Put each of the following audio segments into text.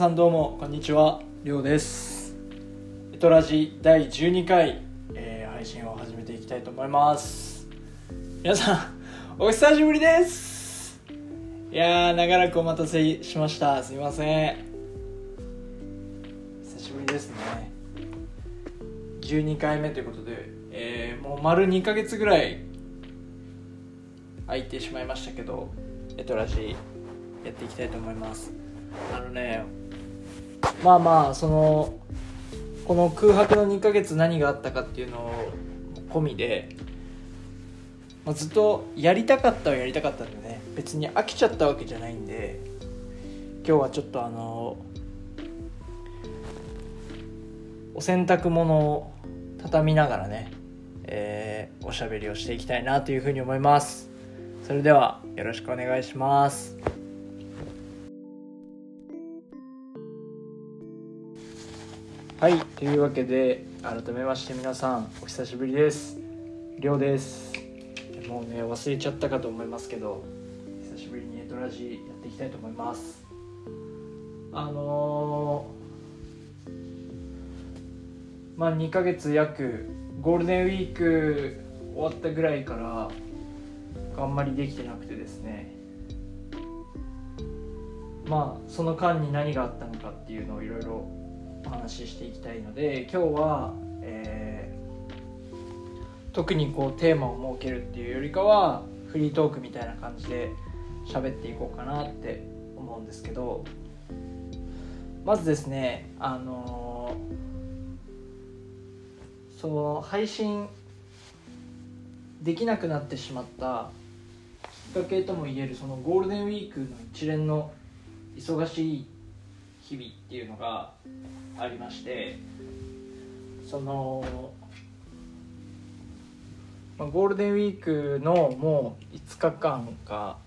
さんどうもこんにちは。りょうです。エトラジ第12回、えー配信を始めていきたいと思います。皆さんお久しぶりです。いやー長らくお待たせしました。すいません。久しぶりですね。12回目ということで、えーもう丸2ヶ月ぐらい空いてしまいましたけどエトラジやっていきたいと思います。あのねまあまあそのこの空白の2ヶ月何があったかっていうのを込みで、まあ、ずっとやりたかったはやりたかったんでね。別に飽きちゃったわけじゃないんで今日はちょっとあのお洗濯物を畳みながらね、えーおしゃべりをしていきたいなというふうに思います。それではよろしくお願いします。はいというわけで改めまして皆さんお久しぶりです。りょうです。もうね忘れちゃったかと思いますけど久しぶりにエトラジやっていきたいと思います。あのーまあ2ヶ月約ゴールデンウィーク終わったぐらいからあんまりできてなくてですね。まあその間に何があったのかっていうのをいろいろお話ししていきたいので今日は、えー特にこうテーマを設けるっていうよりかはフリートークみたいな感じで喋っていこうかなって思うんですけどまずですねあのーその配信できなくなってしまったきっかけともいえるそのゴールデンウィークの一連の忙しい日々っていうのがありましてその、まあ、ゴールデンウィークのもう5日間か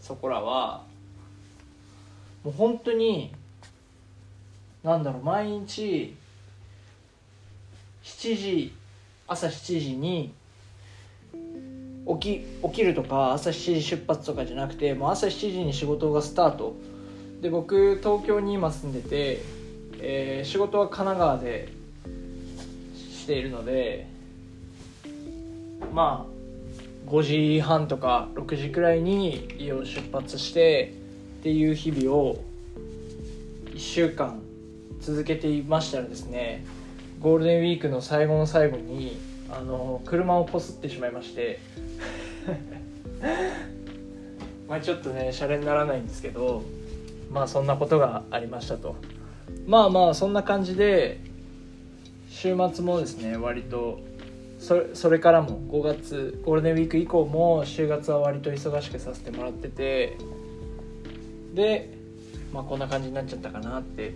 そこらはもう本当になんだろう毎日7時朝7時に起き起きるとか朝7時出発とかじゃなくてもう朝7時に仕事がスタートで僕東京に今住んでて、えー仕事は神奈川でしているのでまあ5時半とか6時くらいに家を出発してっていう日々を1週間続けていましたらですねゴールデンウィークの最後の最後にあの車をこすってしまいまして。まあちょっとねシャレにならないんですけどまあそんなことがありましたと。まあまあそんな感じで週末もですね割とそれそれからも5月ゴールデンウィーク以降も週月は割と忙しくさせてもらっててでまあこんな感じになっちゃったかなって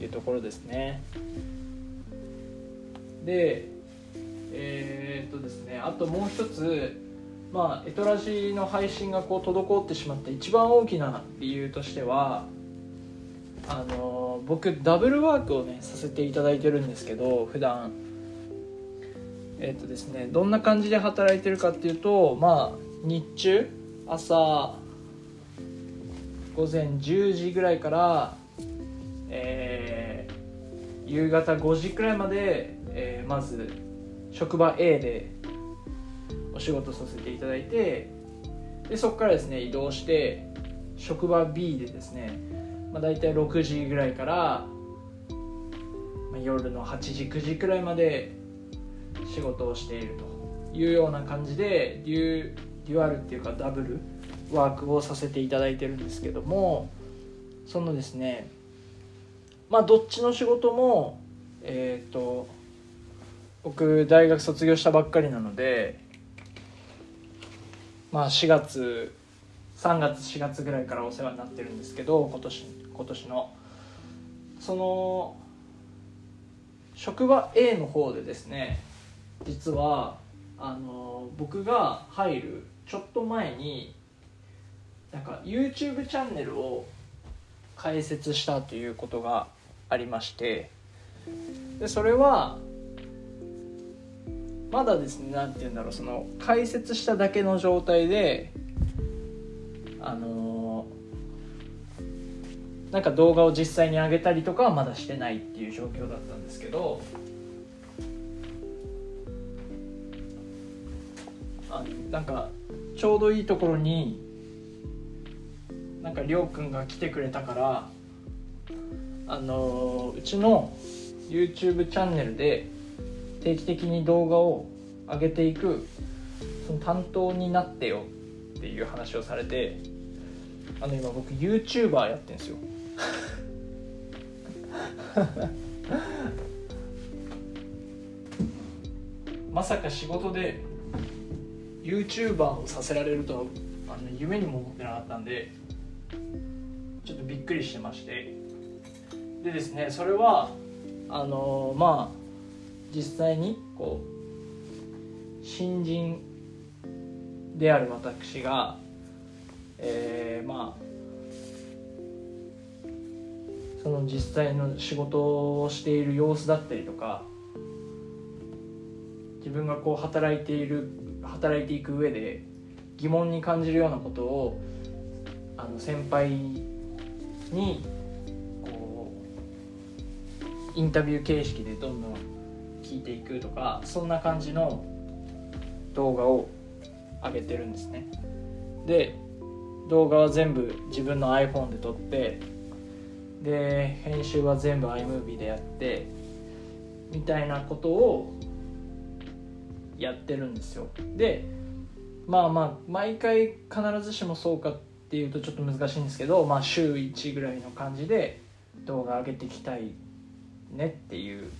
いうところですね。でえーっとですねあともう一つまあエトラジの配信がこう滞ってしまった一番大きな理由としてはあの僕ダブルワークをねさせていただいてるんですけど普段。えっ、とですねどんな感じで働いてるかっていうとまあ日中朝午前10時ぐらいから、えー夕方5時くらいまで、えーまず職場 A でお仕事させていただいてでそこからですね移動して職場 B でですね、まあ、大体6時ぐらいから、まあ、夜の8時9時くらいまで仕事をしているというような感じでデュデュアルっていうかダブルワークをさせていただいてるんですけどもそのですねまあどっちの仕事もえっ、と僕大学卒業したばっかりなのでまあ4月3月4月ぐらいからお世話になってるんですけど今年今年の。その職場 A の方でですね実はあの僕が入るちょっと前になんか YouTube チャンネルを開設したということがありましてでそれはまだですね何て言うんだろうその解説しただけの状態であのーなんか動画を実際に上げたりとかはまだしてないっていう状況だったんですけどあなんかちょうどいいところになんかりょうくんが来てくれたからあのうちの YouTube チャンネルで定期的に動画を上げていくその担当になってよっていう話をされてあの今僕 YouTuber やってんですよ。まさか仕事で YouTuber をさせられるとはあの夢にも思ってなかったんでちょっとびっくりしてまして。でですねそれはあのまあ実際にこう新人である私が、えー、まあその実際の仕事をしている様子だったりとか自分がこう働いている働いていく上で疑問に感じるようなことをあの先輩にこうインタビュー形式でどんどん聞いていくとかそんな感じの動画を上げてるんですね。で動画は全部自分の iPhone で撮ってで編集は全部 iMovie でやってみたいなことをやってるんですよ。でまあまあ毎回必ずしもそうかっていうとちょっと難しいんですけど、まあ、週1ぐらいの感じで動画上げていきたいねっていう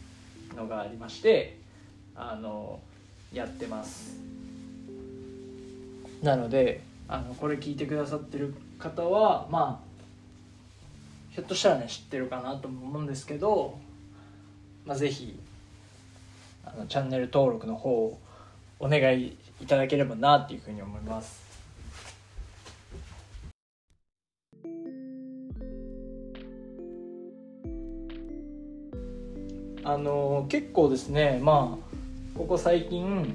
のがありましてあのやってますなのであのこれ聞いてくださってる方はまあひょっとしたらね知ってるかなと思うんですけど、まあ、ぜひあのチャンネル登録の方をお願いいただければなっていうふうに思います。あの結構ですねまあここ最近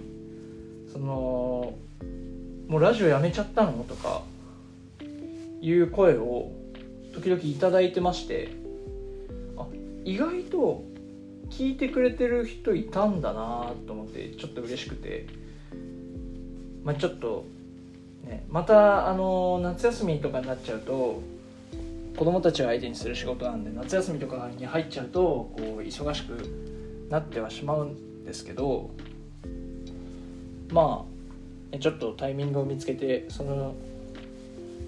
そのもうラジオやめちゃったの？とかいう声を時々頂いてましてあ意外と聞いてくれてる人いたんだなと思ってちょっと嬉しくて、まあ、ちょっと、ね、またあの夏休みとかになっちゃうと子供たちを相手にする仕事なんで夏休みとかに入っちゃうとこう忙しくなってはしまうんですけどまあちょっとタイミングを見つけてその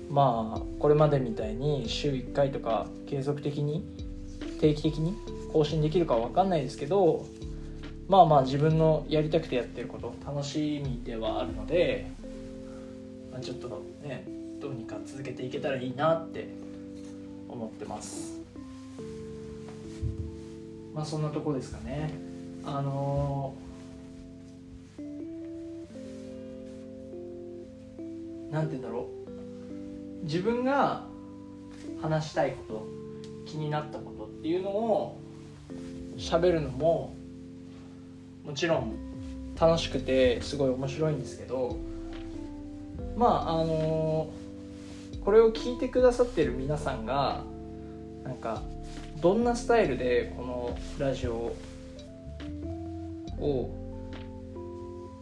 まあこれまでみたいに週1回とか継続的に定期的に更新できるかは分かんないですけどまあまあ自分のやりたくてやってること楽しみではあるので、まあ、ちょっとねどうにか続けていけたらいいなって思ってます。まあそんなとこですかね。あのー、なんて言うんだろう。自分が話したいこと気になったことっていうのを喋るのももちろん楽しくてすごい面白いんですけどまああのこれを聞いてくださってる皆さんがなんかどんなスタイルでこのラジオを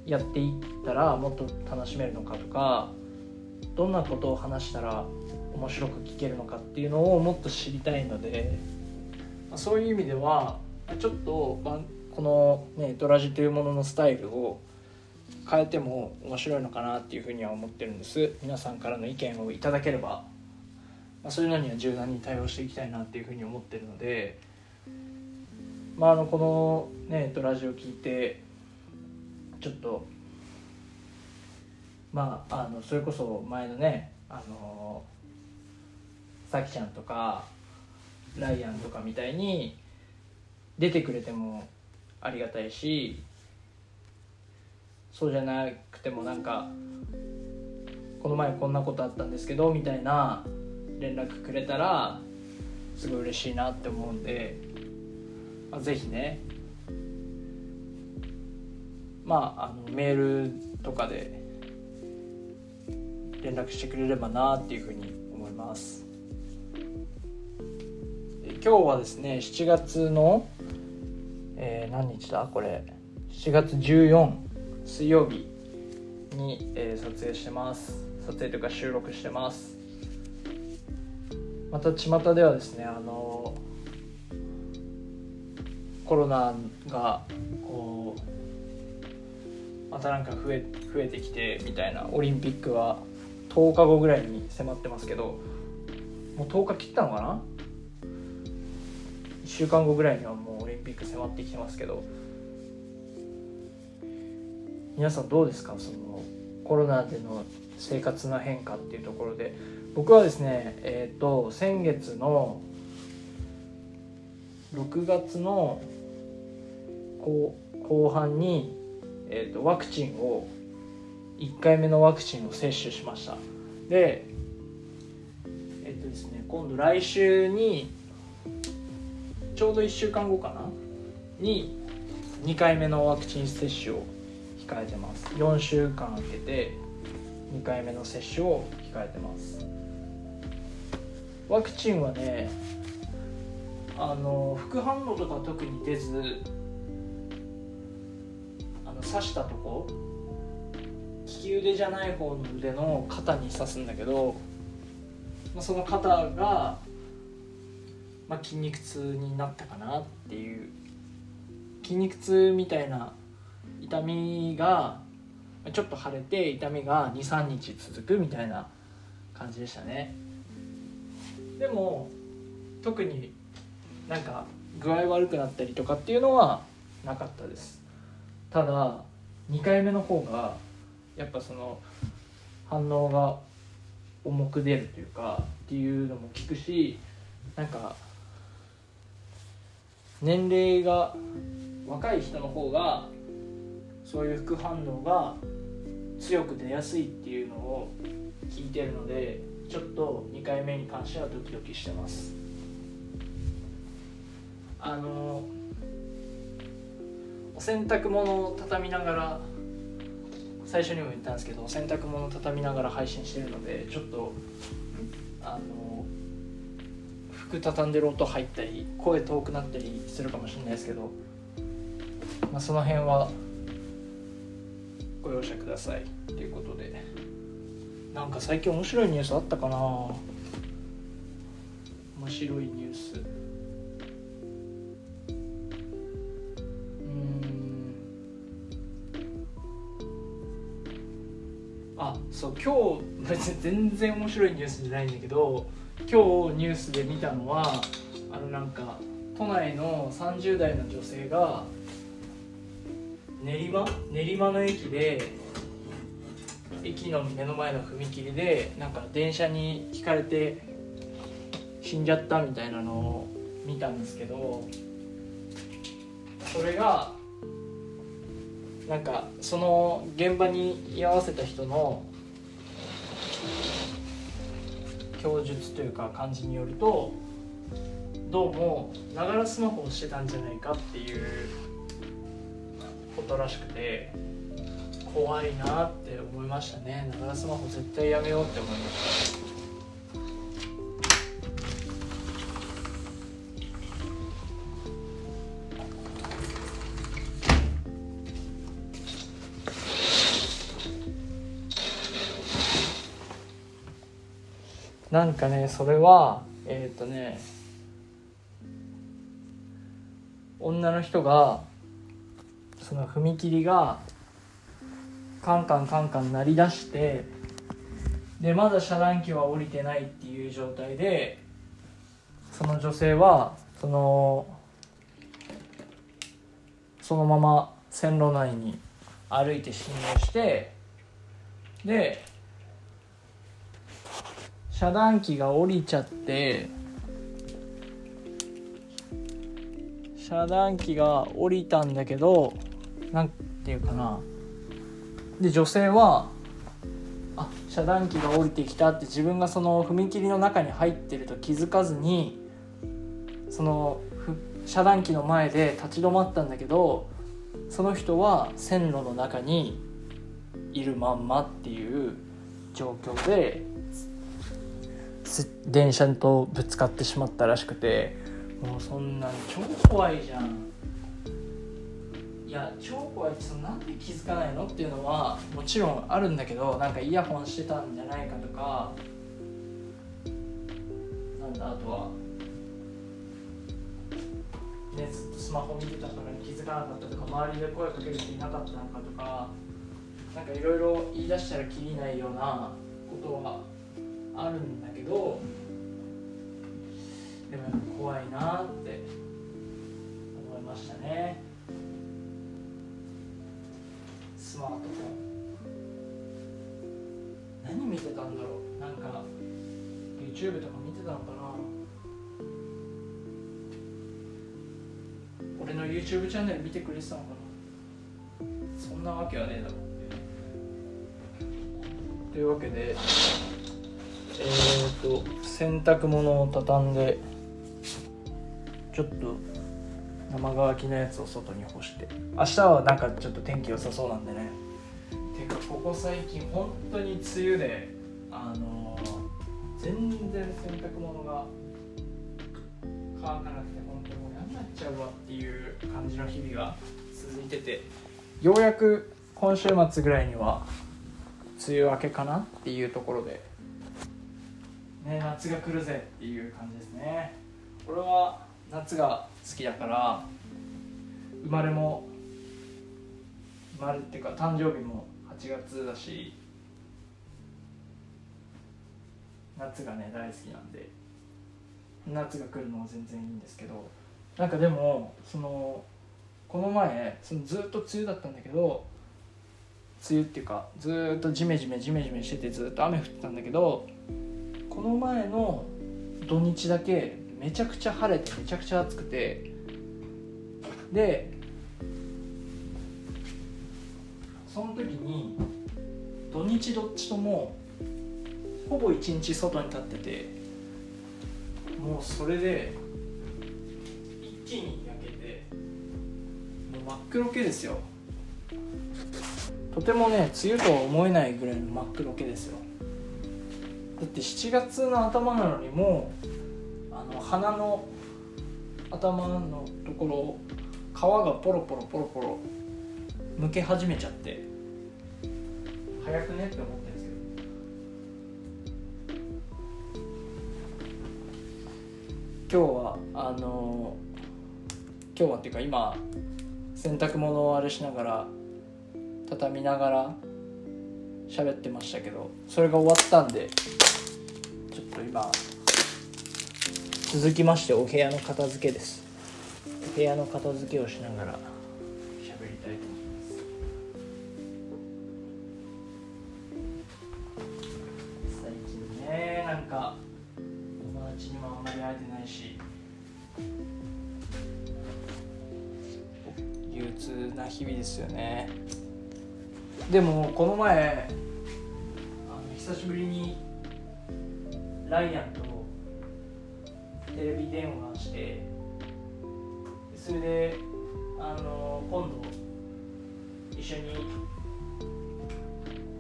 やっていったらもっと楽しめるのかとかどんなことを話したら面白く聞けるのかっていうのをもっと知りたいのでそういう意味ではちょっとこのねドラジというもののスタイルを変えても面白いのかなっていうふうには思ってるんです。皆さんからの意見をいただければ、まあ、そういうのには柔軟に対応していきたいなっていうふうに思ってるので。まああのこのねラジを聞いてちょっとまああのそれこそ前のねあのさきちゃんとかライアンとかみたいに出てくれてもありがたいしそうじゃなくてもなんかこの前こんなことあったんですけどみたいな連絡くれたらすごい嬉しいなって思うんで、まあ、ぜひねまああのメールとかで連絡してくれればなっていうふうに思います。今日はですね7月の、えー、何日だ？これ。7月14水曜日に、えー、撮影してます。撮影とか収録してます。また巷ではですねあのコロナがこうまたなんか増え増えてきてみたいなオリンピックは10日後ぐらいに迫ってますけどもう10日切ったのかな？1週間後ぐらいにはもうオリンピック迫ってきてますけど皆さんどうですか？そのコロナでの生活の変化っていうところで。僕はですねえっ、ー、と先月の6月の後後半に、えーと、ワクチンを1回目のワクチンを接種しました。でえっ、ー、とですね今度来週にちょうど1週間後かな？に2回目のワクチン接種を控えてます。4週間空けて2回目の接種を控えてます。ワクチンはねあの副反応とか特に出ずあの刺したとこ利き腕じゃない方の腕の肩に刺すんだけど、ま、その肩が、まあ、筋肉痛になったかなっていう。筋肉痛みたいな痛みがちょっと腫れて痛みが23日続くみたいな感じでしたね。でも特になんか具合悪くなったりとかっていうのはなかったです。ただ2回目の方がやっぱその反応が重く出るというかっていうのも聞くしなんか年齢が若い人の方がそういう副反応が強く出やすいっていうのを聞いてるのでちょっと2回目に関してはドキドキしてます。あのお洗濯物を畳みながら最初にも言ったんですけどお洗濯物を畳みながら配信してるのでちょっとあの服畳んでる音入ったり声遠くなったりするかもしれないですけど、まあ、その辺はご容赦ください。ということで。なんか最近面白いニュースあったかな？面白いニュース。うん。あそう今日別に全然面白いニュースじゃないんだけど今日ニュースで見たのはあのなんか都内の30代の女性が練馬？練馬の駅で駅の目の前の踏切でなんか電車にひかれて死んじゃったみたいなのを見たんですけどそれがなんかその現場に居合わせた人の供述というか感じによるとどうもながらスマホをしてたんじゃないかっていうことらしくて怖いなって思いましたね。ながらスマホ絶対やめようって思いました。なんかねそれはえっ、とね女の人がその踏切がカンカンカンカン鳴り出してでまだ遮断機は降りてないっていう状態でその女性はそのそのまま線路内に歩いて侵入してで遮断機が降りちゃって遮断機が降りたんだけどなんていうかな。で女性はあ遮断機が降りてきたって自分がその踏切の中に入ってると気づかずにその遮断機の前で立ち止まったんだけどその人は線路の中にいるまんまっていう状況で電車とぶつかってしまったらしくてもうそんなん超怖いじゃん。いや超怖いってそのなんで気づかないのっていうのはもちろんあるんだけどなんかイヤホンしてたんじゃないかとか。なんだあとはねずっとスマホ見てたから気づかなかったとか周りで声かける人いなかったのかとかなんかいろいろ言い出したらきりないようなことはあるんだけどでもやっぱ怖いなって思いましたね。マートフォン。何見てたんだろう。なんか YouTube とか見てたのかな。俺の YouTube チャンネル見てくれてたのかな。そんなわけはねえだろというわけでえー、と洗濯物を畳んでちょっと生乾きのやつを外に干して。明日はなんかちょっと天気良さそうなんでね。てかここ最近本当に梅雨であのー、全然洗濯物が乾かなくて本当にもう嫌になっちゃうわっていう感じの日々が続いててようやく今週末ぐらいには梅雨明けかなっていうところで、ね、夏が来るぜっていう感じですね。俺は夏が好きだから生まれも生まれっていうか誕生日も8月だし夏がね大好きなんで夏が来るのも全然いいんですけどなんかでもそのこの前そのずっと梅雨だったんだけど梅雨っていうかずっとジメジメジメジメしててずっと雨降ってたんだけどこの前の土日だけめちゃくちゃ晴れてめちゃくちゃ暑くて。でその時に土日どっちともほぼ一日外に立っててもうそれで一気に焼けてもう真っ黒けですよ。とてもね梅雨とは思えないぐらいの真っ黒けですよ。だって7月の頭なのにもう鼻の頭のところ皮がポロポロポロポロむけ始めちゃって。早くねって思ってるんですけど。今日はあの今日はっていうか今洗濯物をあれしながら畳みながら喋ってましたけどそれが終わったんでちょっと今続きましてお部屋の片付けです。お部屋の片付けをしながら。喋りたいと思います最近ねなんか友達にもあんまり会えてないし憂鬱な日々ですよね。でもこの前あの久しぶりにライアンとテレビ電話してそれであの今度一緒に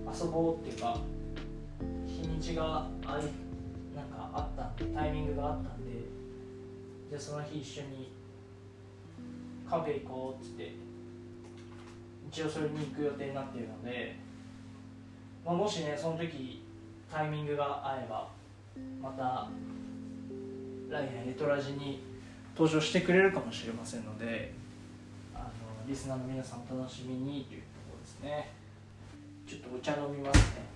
遊ぼうっていうか日にちがあいなんかあったんでタイミングがあったんでじゃあその日一緒にカフェ行こうっつって一応それに行く予定になってるので、まあ、もしねその時タイミングが合えばまた来年レトラジに登場してくれるかもしれませんのであのリスナーの皆さんお楽しみにというところですね。ちょっとお茶飲みますね。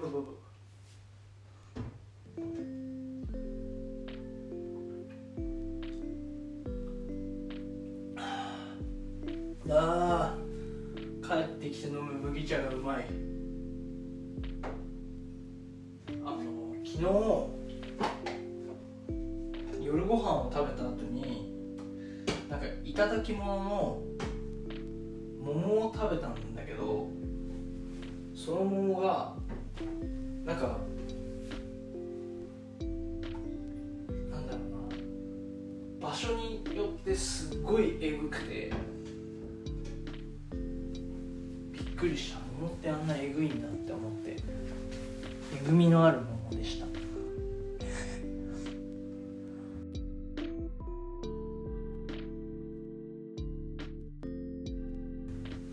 ブブブあー帰ってきて飲む麦茶がうまい。あの昨日夜ご飯を食べた後になんかいただき物の桃を食べたんだけどその桃がなんかなんだろうな。場所によってすっごいえぐくて。ってあんなえぐいんだって思って恵みのあるものでした。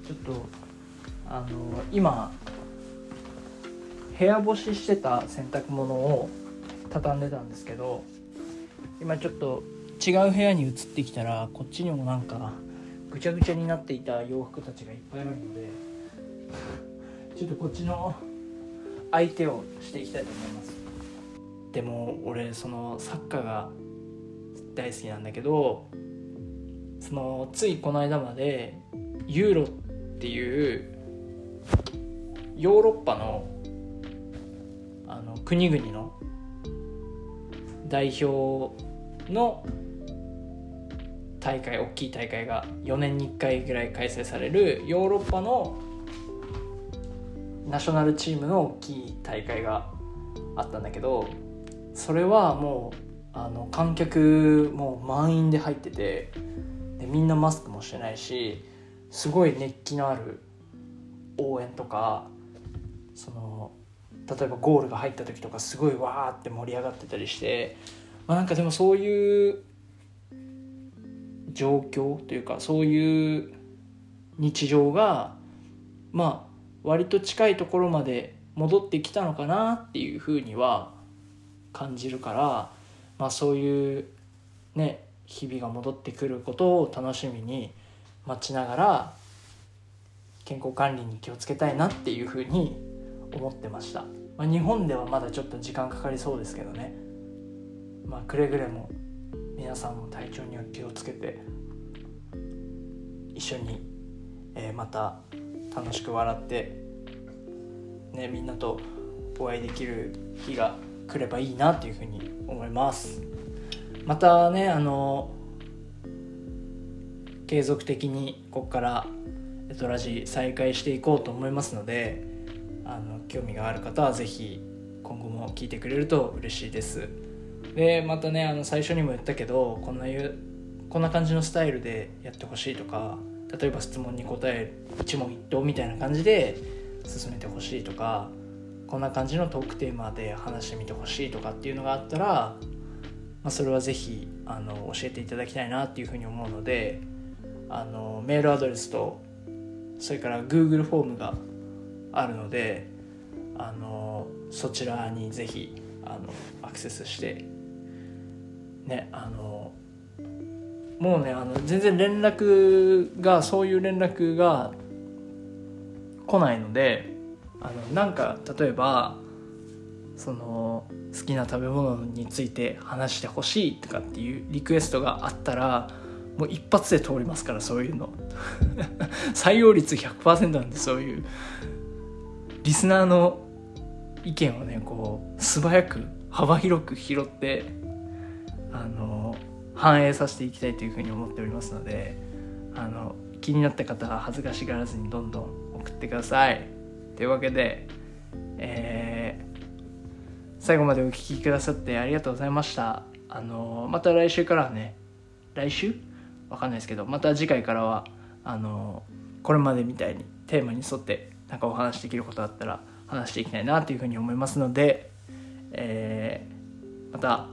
ちょっとあの今部屋干ししてた洗濯物を畳んでたんですけど今ちょっと違う部屋に移ってきたらこっちにもなんかぐちゃぐちゃになっていた洋服たちがいっぱいあるのでちょっとこっちの相手をしていきたいと思います。でも俺そのサッカーが大好きなんだけどそのついこの間までユーロっていうヨーロッパのあの国々の代表の大会大きい大会が4年に1回ぐらい開催されるヨーロッパのナショナルチームの大きい大会があったんだけどそれはもうあの観客も満員で入っててでみんなマスクもしてないしすごい熱気のある応援とかその例えばゴールが入った時とかすごいわーって盛り上がってたりして、まあ、なんかでもそういう状況というかそういう日常がまあ割と近いところまで戻ってきたのかなっていうふうには感じるから、まあ、そういうね日々が戻ってくることを楽しみに待ちながら健康管理に気をつけたいなっていうふうに思ってました、まあ、日本ではまだちょっと時間かかりそうですけどね。まあくれぐれも皆さんも体調には気をつけて一緒に、えー、また楽しく笑って、ね、みんなとお会いできる日が来ればいいなっていうふうに思います。またねあの継続的にここからエトラジ再開していこうと思いますのであの興味がある方は是非今後も聞いてくれると嬉しいです。でまたねあの最初にも言ったけどこんなこんな感じのスタイルでやってほしいとか例えば質問に答える一問一答みたいな感じで進めてほしいとかこんな感じのトークテーマで話してみてほしいとかっていうのがあったら、まあ、それは是非あの教えていただきたいなっていうふうに思うのであのメールアドレスとそれから Google フォームがあるのであのそちらに是非あのアクセスしてねあのもうねあの全然連絡がそういう連絡が来ないのであのなんか例えばその好きな食べ物について話してほしいとかっていうリクエストがあったらもう一発で通りますからそういうの。採用率100%なんでそういうリスナーの意見をねこう素早く幅広く拾ってあの反映させていきたいというふうに思っておりますのであの気になった方は恥ずかしがらずにどんどん送ってください。というわけで、えー、最後までお聴きくださってありがとうございました。あのまた来週からはね来週？わかんないですけどまた次回からはあのこれまでみたいにテーマに沿ってなんかお話できることあったら話していきたいなというふうに思いますので、えー、また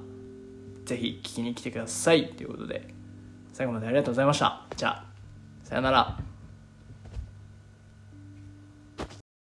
ぜひ聞きに来てください。ということで最後までありがとうございました。じゃあさよなら。